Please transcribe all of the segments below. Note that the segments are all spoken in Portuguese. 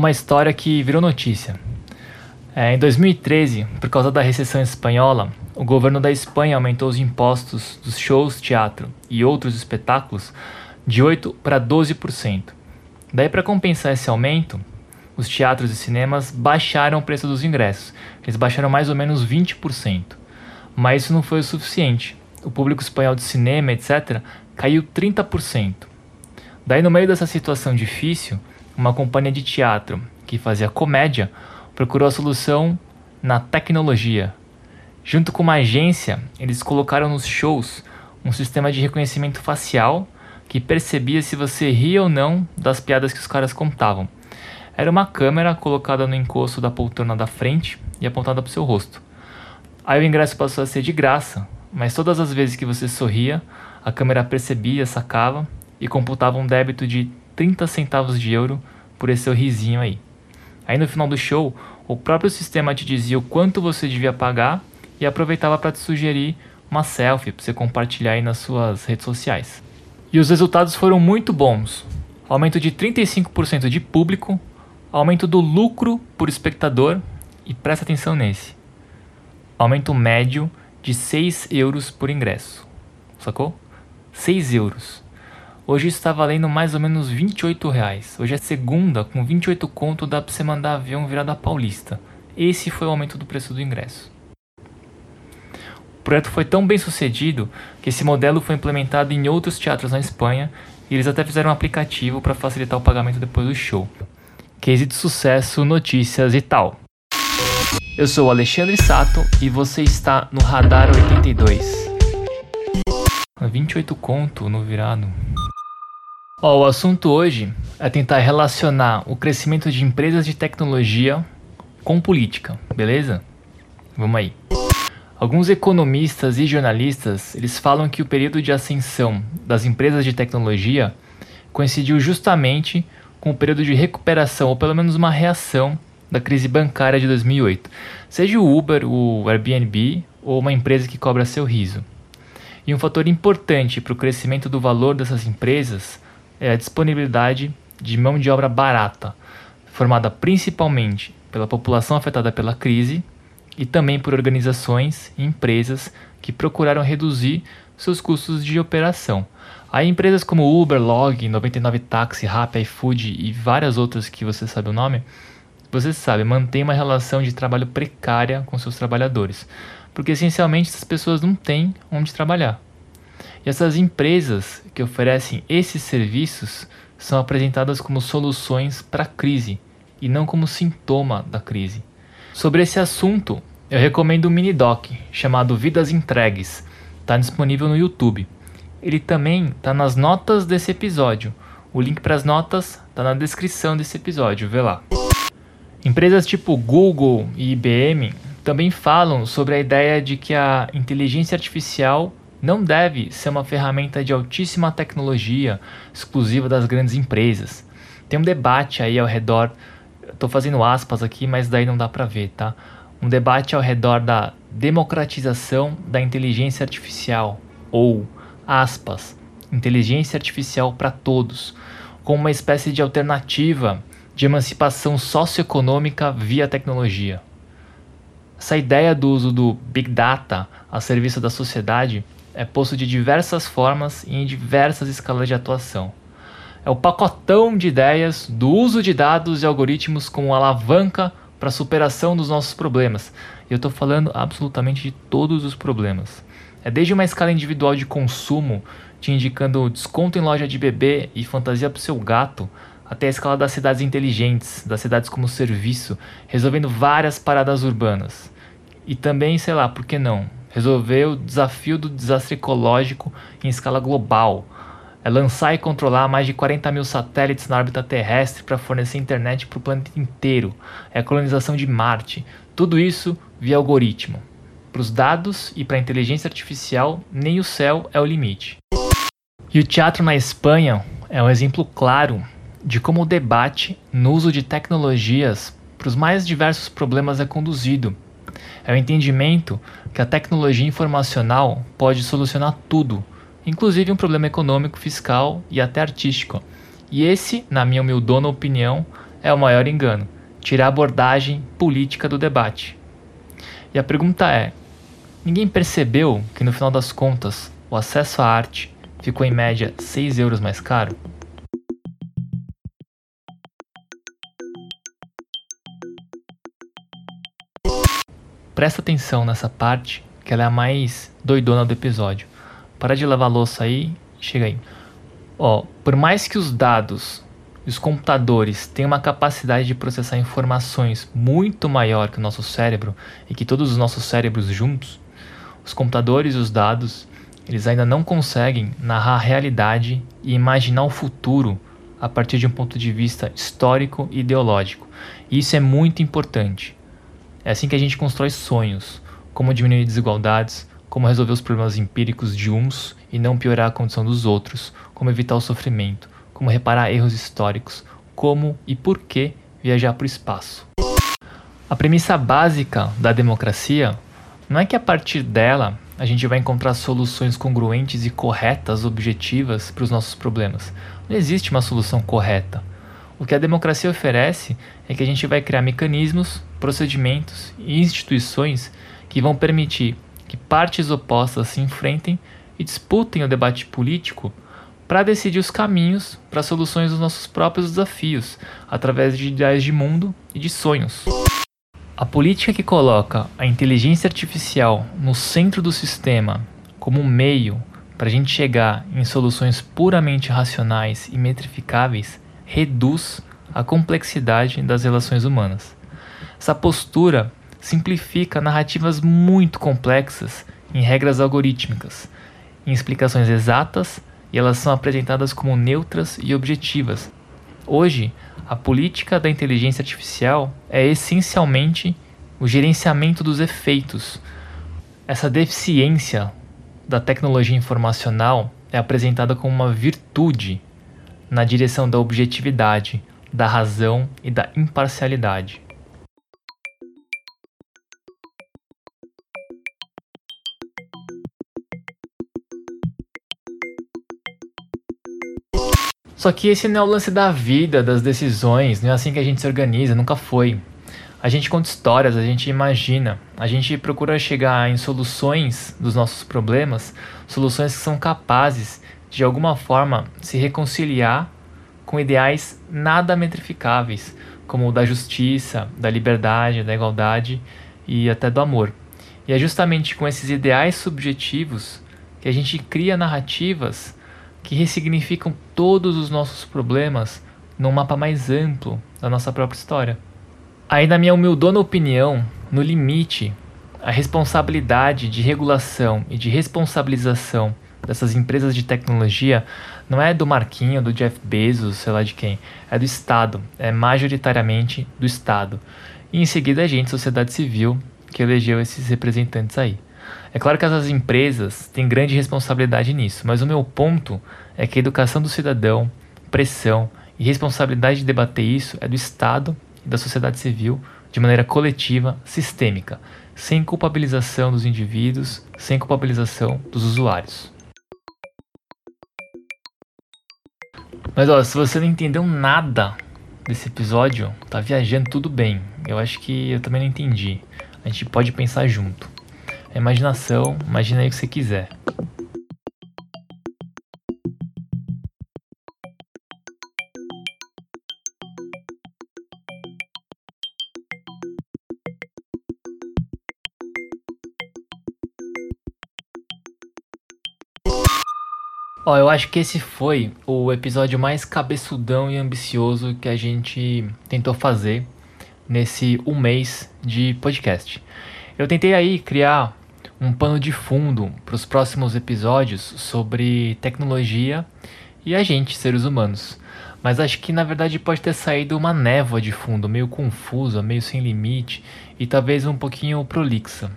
uma história que virou notícia. É, em 2013, por causa da recessão espanhola, o governo da Espanha aumentou os impostos dos shows, teatro e outros espetáculos de 8 para 12%. Daí, para compensar esse aumento, os teatros e cinemas baixaram o preço dos ingressos. Eles baixaram mais ou menos 20%. Mas isso não foi o suficiente. O público espanhol de cinema, etc., caiu 30%. Daí, no meio dessa situação difícil, uma companhia de teatro que fazia comédia procurou a solução na tecnologia. Junto com uma agência, eles colocaram nos shows um sistema de reconhecimento facial que percebia se você ria ou não das piadas que os caras contavam. Era uma câmera colocada no encosto da poltrona da frente e apontada para o seu rosto. Aí o ingresso passou a ser de graça, mas todas as vezes que você sorria, a câmera percebia, sacava e computava um débito de 30 centavos de euro por esse seu risinho aí. Aí no final do show, o próprio sistema te dizia o quanto você devia pagar e aproveitava para te sugerir uma selfie para você compartilhar aí nas suas redes sociais. E os resultados foram muito bons. Aumento de 35% de público, aumento do lucro por espectador e presta atenção nesse. Aumento médio de 6 euros por ingresso. Sacou? 6 euros. Hoje está valendo mais ou menos 28 reais. Hoje é segunda, com 28 conto dá para você mandar avião virar da Paulista. Esse foi o aumento do preço do ingresso. O projeto foi tão bem sucedido que esse modelo foi implementado em outros teatros na Espanha e eles até fizeram um aplicativo para facilitar o pagamento depois do show. Case de sucesso, notícias e tal. Eu sou o Alexandre Sato e você está no Radar 82. 28 conto no virado. O assunto hoje é tentar relacionar o crescimento de empresas de tecnologia com política, beleza? Vamos aí. Alguns economistas e jornalistas, eles falam que o período de ascensão das empresas de tecnologia coincidiu justamente com o período de recuperação, ou pelo menos uma reação da crise bancária de 2008. Seja o Uber, o Airbnb ou uma empresa que cobra seu riso. E um fator importante para o crescimento do valor dessas empresas é a disponibilidade de mão de obra barata, formada principalmente pela população afetada pela crise e também por organizações e empresas que procuraram reduzir seus custos de operação. Há empresas como Uber, Log, 99 Taxi, Rappi, iFood e várias outras que você sabe o nome, você sabe, mantém uma relação de trabalho precária com seus trabalhadores, porque essencialmente essas pessoas não têm onde trabalhar. E essas empresas que oferecem esses serviços são apresentadas como soluções para a crise e não como sintoma da crise. Sobre esse assunto, eu recomendo um mini doc chamado Vidas Entregues. Está disponível no YouTube. Ele também está nas notas desse episódio. O link para as notas está na descrição desse episódio, vê lá. Empresas tipo Google e IBM também falam sobre a ideia de que a inteligência artificial não deve ser uma ferramenta de altíssima tecnologia exclusiva das grandes empresas. Tem um debate aí ao redor, estou fazendo aspas aqui, mas daí não dá para ver, tá? Um debate ao redor da democratização da inteligência artificial ou aspas, inteligência artificial para todos, como uma espécie de alternativa de emancipação socioeconômica via tecnologia. Essa ideia do uso do Big Data a serviço da sociedade é posto de diversas formas e em diversas escalas de atuação. É o pacotão de ideias do uso de dados e algoritmos como alavanca para a superação dos nossos problemas. E eu estou falando absolutamente de todos os problemas. É desde uma escala individual de consumo, te indicando desconto em loja de bebê e fantasia para o seu gato, até a escala das cidades inteligentes, das cidades como serviço, resolvendo várias paradas urbanas. E também, sei lá, por que não? Resolver o desafio do desastre ecológico em escala global. É lançar e controlar mais de 40 mil satélites na órbita terrestre para fornecer internet para o planeta inteiro. É a colonização de Marte. Tudo isso via algoritmo. Para os dados e para a inteligência artificial, nem o céu é o limite. E o teatro na Espanha é um exemplo claro de como o debate no uso de tecnologias para os mais diversos problemas é conduzido é o entendimento que a tecnologia informacional pode solucionar tudo, inclusive um problema econômico, fiscal e até artístico. E esse, na minha humildona opinião, é o maior engano tirar a abordagem política do debate. E a pergunta é: ninguém percebeu que no final das contas o acesso à arte ficou em média 6 euros mais caro? Presta atenção nessa parte, que ela é a mais doidona do episódio. Para de lavar louça aí, chega aí. Ó, por mais que os dados os computadores tenham uma capacidade de processar informações muito maior que o nosso cérebro e que todos os nossos cérebros juntos, os computadores e os dados, eles ainda não conseguem narrar a realidade e imaginar o futuro a partir de um ponto de vista histórico e ideológico. E isso é muito importante. É assim que a gente constrói sonhos, como diminuir desigualdades, como resolver os problemas empíricos de uns e não piorar a condição dos outros, como evitar o sofrimento, como reparar erros históricos, como e por que viajar para o espaço. A premissa básica da democracia não é que a partir dela a gente vai encontrar soluções congruentes e corretas, objetivas para os nossos problemas. Não existe uma solução correta. O que a democracia oferece é que a gente vai criar mecanismos, procedimentos e instituições que vão permitir que partes opostas se enfrentem e disputem o debate político para decidir os caminhos para soluções dos nossos próprios desafios, através de ideais de mundo e de sonhos. A política que coloca a inteligência artificial no centro do sistema como um meio para a gente chegar em soluções puramente racionais e metrificáveis reduz a complexidade das relações humanas. Essa postura simplifica narrativas muito complexas em regras algorítmicas, em explicações exatas e elas são apresentadas como neutras e objetivas. Hoje, a política da inteligência artificial é essencialmente o gerenciamento dos efeitos. Essa deficiência da tecnologia informacional é apresentada como uma virtude na direção da objetividade, da razão e da imparcialidade. Só que esse não é o lance da vida, das decisões, não é assim que a gente se organiza, nunca foi. A gente conta histórias, a gente imagina, a gente procura chegar em soluções dos nossos problemas, soluções que são capazes de, alguma forma se reconciliar com ideais nada metrificáveis, como o da justiça, da liberdade, da igualdade e até do amor. E é justamente com esses ideais subjetivos que a gente cria narrativas que ressignificam todos os nossos problemas num mapa mais amplo da nossa própria história. Aí, na minha humildona opinião, no limite, a responsabilidade de regulação e de responsabilização dessas empresas de tecnologia não é do Marquinho, do Jeff Bezos, sei lá de quem, é do Estado, é majoritariamente do Estado. E em seguida a gente, sociedade civil, que elegeu esses representantes aí. É claro que essas empresas têm grande responsabilidade nisso, mas o meu ponto é que a educação do cidadão, pressão e responsabilidade de debater isso é do Estado e da sociedade civil de maneira coletiva, sistêmica, sem culpabilização dos indivíduos, sem culpabilização dos usuários. Mas ó, se você não entendeu nada desse episódio, tá viajando tudo bem. Eu acho que eu também não entendi. A gente pode pensar junto. A imaginação, imagina aí o que você quiser. Ó, eu acho que esse foi o episódio mais cabeçudão e ambicioso que a gente tentou fazer nesse um mês de podcast. Eu tentei aí criar um pano de fundo para os próximos episódios sobre tecnologia e a gente, seres humanos. Mas acho que na verdade pode ter saído uma névoa de fundo, meio confusa, meio sem limite e talvez um pouquinho prolixa.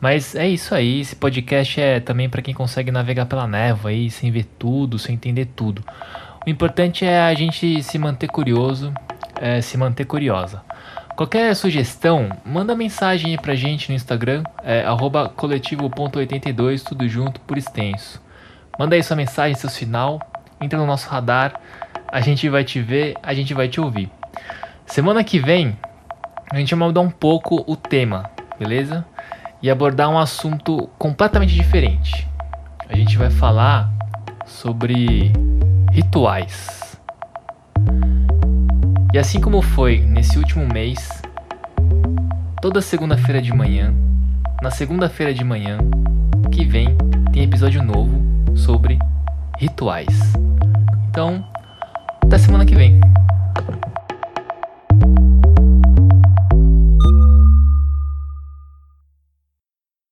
Mas é isso aí, esse podcast é também para quem consegue navegar pela névoa aí, sem ver tudo, sem entender tudo. O importante é a gente se manter curioso, é, se manter curiosa. Qualquer sugestão, manda mensagem pra gente no Instagram, é coletivo.82, tudo junto por extenso. Manda aí sua mensagem, seu sinal, entra no nosso radar, a gente vai te ver, a gente vai te ouvir. Semana que vem a gente vai mudar um pouco o tema, beleza? E abordar um assunto completamente diferente. A gente vai falar sobre rituais. E assim como foi nesse último mês, toda segunda-feira de manhã, na segunda-feira de manhã que vem, tem episódio novo sobre rituais. Então, até semana que vem.